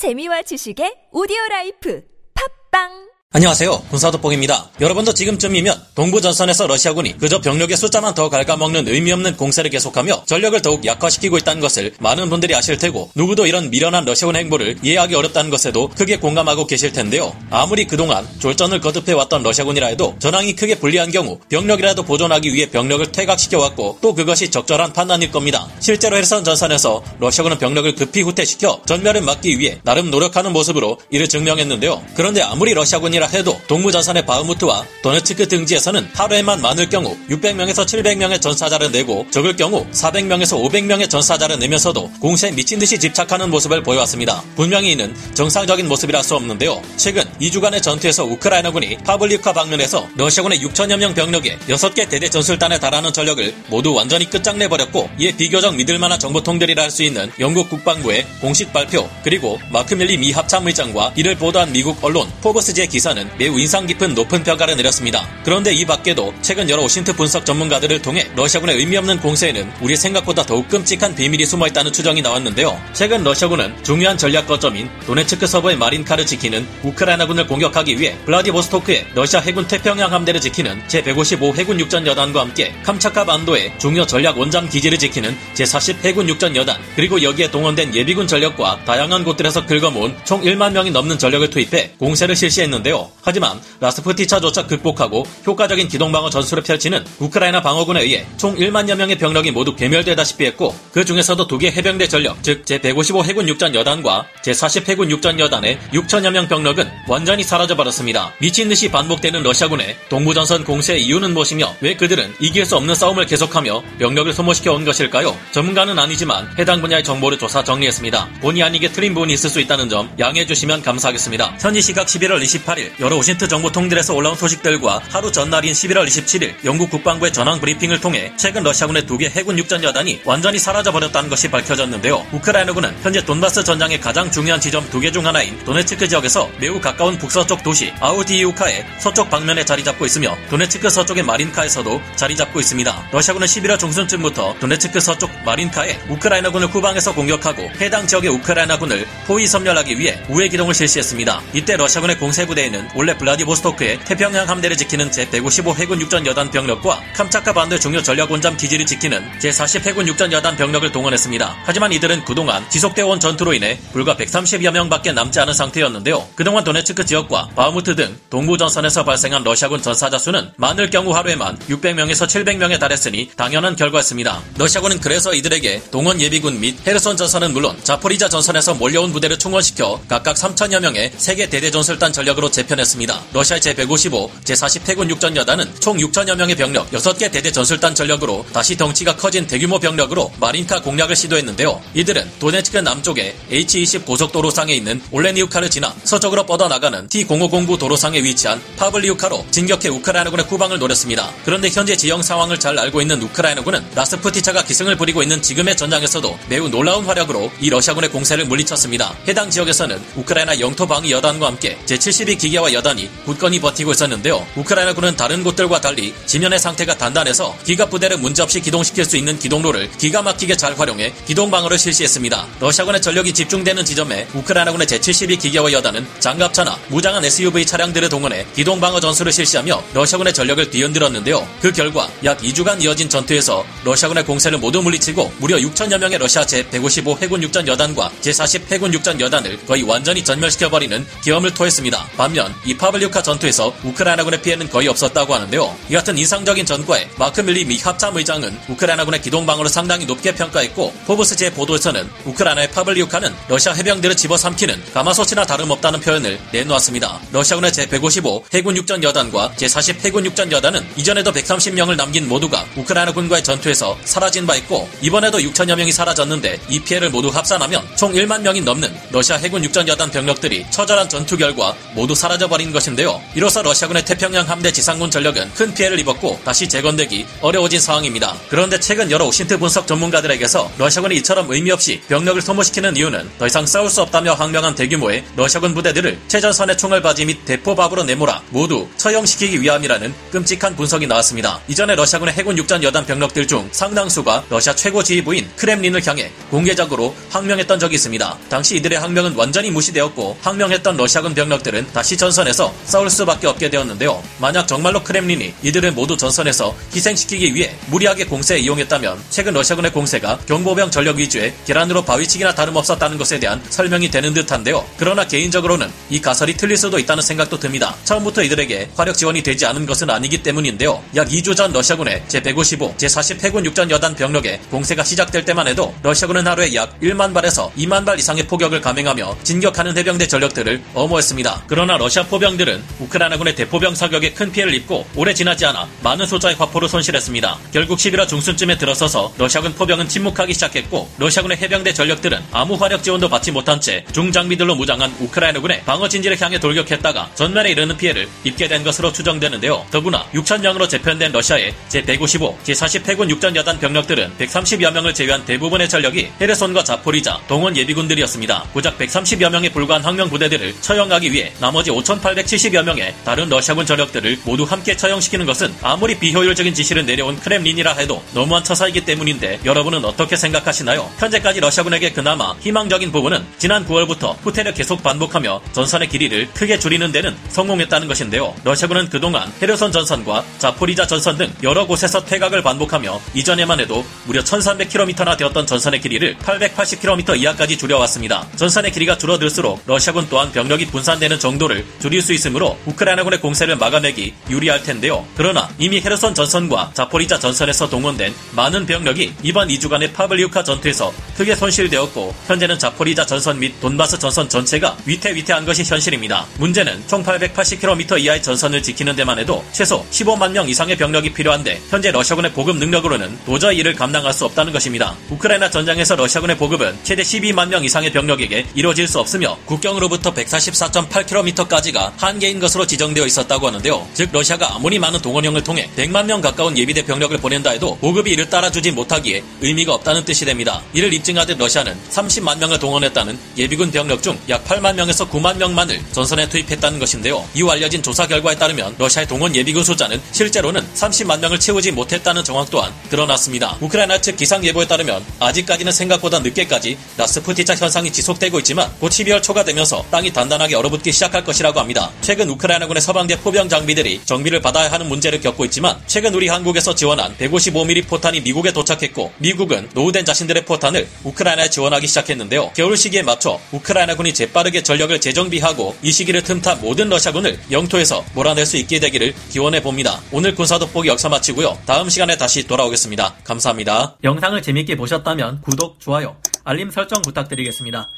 재미와 지식의 오디오 life. 팟빵 안녕하세요. 군사도뽕입니다. 여러분도 지금쯤이면 동부전선에서 러시아군이 그저 병력의 숫자만 더 갉아먹는 의미 없는 공세를 계속하며 전력을 더욱 약화시키고 있다는 것을 많은 분들이 아실 테고 누구도 이런 미련한 러시아군 행보를 이해하기 어렵다는 것에도 크게 공감하고 계실 텐데요. 아무리 그동안 졸전을 거듭해왔던 러시아군이라 해도 전황이 크게 불리한 경우 병력이라도 보존하기 위해 병력을 퇴각시켜왔고 또 그것이 적절한 판단일 겁니다. 실제로 헤르손 전선에서 러시아군은 병력을 급히 후퇴시켜 전멸을 막기 위해 나름 노력하는 모습으로 이를 증명했는데요. 그런데 아무리 러시아군이 전이라 해도 동부전선의 바흐무트와 도네츠크 등지에서는 하루에만 많을 경우 600명에서 700명의 전사자를 내고 적을 경우 400명에서 500명의 전사자를 내면서도 공세에 미친 듯이 집착하는 모습을 보여왔습니다. 분명히 이는 정상적인 모습이라 수 없는데요. 최근 2주간의 전투에서 우크라이나군이 파블리우카 방면에서 러시아군의 6천여 명 병력의 6개 대대 전술단에 달하는 전력을 모두 완전히 끝장내버렸고 이에 비교적 믿을만한 정보통들이라 할 수 있는 영국 국방부의 공식 발표 그리고 마크 밀리 미 합참의장과 이를 보도한 미국 언론 포버스지의 기사 기사는 매우 인상 깊은 높은 평가를 내렸습니다. 그런데 이 밖에도 최근 여러 OSINT 분석 전문가들을 통해 러시아군의 의미 없는 공세에는 우리 생각보다 더욱 끔찍한 비밀이 숨어 있다는 추정이 나왔는데요. 최근 러시아군은 중요한 전략 거점인 도네츠크 서부의 마린카를 지키는 우크라이나군을 공격하기 위해 블라디보스토크의 러시아 해군 태평양 함대를 지키는 제155 해군 육전 여단과 함께 캄차카 반도의 중요 전략 원잠 기지를 지키는 제40 해군 육전 여단 그리고 여기에 동원된 예비군 전력과 다양한 곳들에서 긁어모은 총 1만 명이 넘는 전력을 투입해 공세를 실시했는데요. 하지만 라스푸티차조차 극복하고 효과적인 기동방어 전술을 펼치는 우크라이나 방어군에 의해 총 1만여 명의 병력이 모두 괴멸되다시피 했고 그 중에서도 두개 해병대 전력 즉 제155 해군 육전 여단과 제40 해군 육전 여단의 6천여 명 병력은 완전히 사라져버렸습니다. 미친 듯이 반복되는 러시아군의 동부전선 공세의 이유는 무엇이며 왜 그들은 이길 수 없는 싸움을 계속하며 병력을 소모시켜 온 것일까요? 전문가는 아니지만 해당 분야의 정보를 조사 정리했습니다. 본의 아니게 틀린 부분이 있을 수 있다는 점 양해해 주시면 감사하겠습니다. 현지 시각 11월 28일 여러 OSINT 정보통들에서 올라온 소식들과 하루 전날인 11월 27일 영국 국방부의 전황 브리핑을 통해 최근 러시아군의 두 개 해군 육전 여단이 완전히 사라져 버렸다는 것이 밝혀졌는데요. 우크라이나군은 현재 돈바스 전장의 가장 중요한 지점 두 개 중 하나인 도네츠크 지역에서 매우 가까운 북서쪽 도시 아우디이우카의 서쪽 방면에 자리 잡고 있으며 도네츠크 서쪽의 마린카에서도 자리 잡고 있습니다. 러시아군은 11월 중순쯤부터 도네츠크 서쪽 마린카에 우크라이나군을 후방에서 공격하고 해당 지역의 우크라이나군을 포위 섬멸하기 위해 우회 기동을 실시했습니다. 이때 러시아군의 공세 부대에는 러시아는 원래 블라디보스토크의 태평양 함대를 지키는 제155 해군 육전 여단 병력과 캄차카 반도 중요 전략 원잠 기지를 지키는 제40 해군 육전 여단 병력을 동원했습니다. 하지만 이들은 그동안 지속되어 온 전투로 인해 불과 130여 명밖에 남지 않은 상태였는데요. 그동안 도네츠크 지역과 바흐무트 등 동부 전선에서 발생한 러시아군 전사자 수는 많을 경우 하루에만 600명에서 700명에 달했으니 당연한 결과였습니다. 러시아군은 그래서 이들에게 동원 예비군 및 헤르손 전선은 물론 자포리자 전선에서 몰려온 부대를 충원시켜 각각 3천여 명의 세 개 대대 전술단 전력으로 재편 편했습니다. 러시아 제155, 제40 해군 육전 여단은 총 6천여 명의 병력, 6개 대대 전술단 전력으로 다시 덩치가 커진 대규모 병력으로 마린카 공략을 시도했는데요. 이들은 도네츠크 남쪽의 H20 고속도로상에 있는 올레니우카를 지나 서쪽으로 뻗어나가는 T0509 도로상에 위치한 파블리우카로 진격해 우크라이나군의 후방을 노렸습니다. 그런데 현재 지형 상황을 잘 알고 있는 우크라이나군은 라스푸티차가 기승을 부리고 있는 지금의 전장에서도 매우 놀라운 화력으로 이 러시아군의 공세를 물리쳤습니다. 해당 지역에서는 우크라이나 영토 방위 여단과 함께 제72 기계 러시아와 여단이 굳건히 버티고 있었는데요. 우크라이나군은 다른 곳들과 달리 지면의 상태가 단단해서 기갑 부대를 문제없이 기동시킬 수 있는 기동로를 기가 막히게 잘 활용해 기동 방어를 실시했습니다. 러시아군의 전력이 집중되는 지점에 우크라이나군의 제72 기계와 여단은 장갑차나 무장한 SUV 차량들을 동원해 기동 방어 전술을 실시하며 러시아군의 전력을 뒤흔들었는데요. 그 결과 약 2주간 이어진 전투에서 러시아군의 공세를 모두 물리치고 무려 6천여 명의 러시아 제155 해군 육전 여단과 제40 해군 육전 여단을 거의 완전히 전멸시켜버리는 기염을 토했습니다. 반면 보면 이 파블리우카 전투에서 우크라이나군의 피해는 거의 없었다고 하는데요. 이 같은 인상적인 전과에 마크 밀리 미 합참 의장은 우크라이나군의 기동방어를 상당히 높게 평가했고 포브스지의 보도에서는 우크라이나의 파블리우카는 러시아 해병들을 집어삼키는 가마솥이나 다름없다는 표현을 내놓았습니다. 러시아군의 제155 해군 육전 여단과 제40 해군 육전 여단은 이전에도 130명을 남긴 모두가 우크라이나군과의 전투에서 사라진 바 있고 이번에도 6천여 명이 사라졌는데 이 피해를 모두 합산하면 총 1만 명이 넘는 러시아 해군 육전 여단 병력들이 처절한 전투 결과 모두 사라졌습니다. 사라져버린 것인데요. 이로써 러시아군의 태평양 함대 지상군 전력은 큰 피해를 입었고 다시 재건되기 어려워진 상황입니다. 그런데 최근 여러 OSINT 분석 전문가들에게서 러시아군이 이처럼 의미 없이 병력을 소모시키는 이유는 더 이상 싸울 수 없다며 항명한 대규모의 러시아군 부대들을 최전선의 총알바지 및 대포밥으로 내몰아 모두 처형시키기 위함이라는 끔찍한 분석이 나왔습니다. 이전에 러시아군의 해군 육전 여단 병력들 중 상당수가 러시아 최고 지휘부인 크렘린을 향해 공개적으로 항명했던 적이 있습니다. 당시 이들의 항명은 완전히 무시되었고 항명했던 러시아군 병력들은 다시 전선에서 싸울 수밖에 없게 되었는데요. 만약 정말로 크렘린이 이들을 모두 전선에서 희생시키기 위해 무리하게 공세에 이용했다면 최근 러시아군의 공세가 경보병 전력 위주의 계란으로 바위치기나 다름없었다는 것에 대한 설명이 되는 듯한데요. 그러나 개인적으로는 이 가설이 틀릴 수도 있다는 생각도 듭니다. 처음부터 이들에게 화력 지원이 되지 않은 것은 아니기 때문인데요. 약 2주 전 러시아군의 제155, 제40 해군 육전 여단 병력의 공세가 시작될 때만 해도 러시아군은 하루에 약 1만 발에서 2만 발 이상의 포격을 감행하며 진격하는 해병대 전력들을 엄호했습니다. 그러나 러시아 포병들은 우크라이나군의 대포병 사격에 큰 피해를 입고 오래 지나지 않아 많은 숫자의 화포를 손실했습니다. 결국 11월 중순쯤에 들어서서 러시아군 포병은 침묵하기 시작했고 러시아군의 해병대 전력들은 아무 화력 지원도 받지 못한 채 중장비들로 무장한 우크라이나군의 방어 진지를 향해 돌격했다가 전면에 이르는 피해를 입게 된 것으로 추정되는데요. 더구나 6천명으로 재편된 러시아의 제155, 제40 해군 육전여단 병력들은 130여 명을 제외한 대부분의 전력이 헤르손과 자포리자, 동원 예비군들이었습니다. 고작 130여 명에 불과한 항명 부대들을 처형하기 위해 나머지 5,870여 명의 다른 러시아군 전력들을 모두 함께 처형시키는 것은 아무리 비효율적인 지시를 내려온 크렘린이라 해도 너무한 처사이기 때문인데 여러분은 어떻게 생각하시나요? 현재까지 러시아군에게 그나마 희망적인 부분은 지난 9월부터 후퇴를 계속 반복하며 전선의 길이를 크게 줄이는 데는 성공했다는 것인데요. 러시아군은 그동안 헤르손 전선과 자포리자 전선 등 여러 곳에서 퇴각을 반복하며 이전에만 해도 무려 1300km나 되었던 전선의 길이를 880km 이하까지 줄여왔습니다. 전선의 길이가 줄어들수록 러시아군 또한 병력이 분산되는 정도를 줄일 수 있으므로 우크라이나군의 공세를 막아내기 유리할 텐데요. 그러나 이미 헤르손 전선과 자포리자 전선에서 동원된 많은 병력이 이번 2주간의 파블리우카 전투에서 크게 손실되었고 현재는 자포리자 전선 및 돈바스 전선 전체가 위태위태한 것이 현실입니다. 문제는 총 880km 이하의 전선을 지키는 데만 해도 최소 15만 명 이상의 병력이 필요한데 현재 러시아군의 보급 능력으로는 도저히 이를 감당할 수 없다는 것입니다. 우크라이나 전장에서 러시아군의 보급은 최대 12만 명 이상의 병력에게 이루어질 수 없으며 국경으로부터 144.8km까지 가 한계인 것으로 지정되어 있었다고 하는데요. 즉 러시아가 아무리 많은 동원령을 통해 100만 명 가까운 예비대 병력을 보낸다 해도 보급이 이를 따라주지 못하기에 의미가 없다는 뜻이 됩니다. 이를 입증하듯 러시아는 30만 명을 동원했다는 예비군 병력 중 약 8만 명에서 9만 명만을 전선에 투입했다는 것인데요. 이후 알려진 조사 결과에 따르면 러시아의 동원 예비군 숫자는 실제로는 30만 명을 채우지 못했다는 정황 또한 드러났습니다. 우크라이나 측 기상 예보에 따르면 아직까지는 생각보다 늦게까지 라스푸티차 현상이 지속되고 있지만 곧 12월 초가 되면서 땅이 단단하게 얼어붙기 시작할 것이라고 합니다. 최근 우크라이나군의 서방대 포병 장비들이 정비를 받아야 하는 문제를 겪고 있지만 최근 우리 한국에서 지원한 155mm 포탄이 미국에 도착했고 미국은 노후된 자신들의 포탄을 우크라이나에 지원하기 시작했는데요. 겨울 시기에 맞춰 우크라이나군이 재빠르게 전력을 재정비하고 이 시기를 틈타 모든 러시아군을 영토에서 몰아낼 수 있게 되기를 기원해 봅니다. 오늘 군사 돋보기 역사 마치고요. 다음 시간에 다시 돌아오겠습니다. 감사합니다. 영상을 재밌게 보셨다면 구독, 좋아요, 알림 설정 부탁드리겠습니다.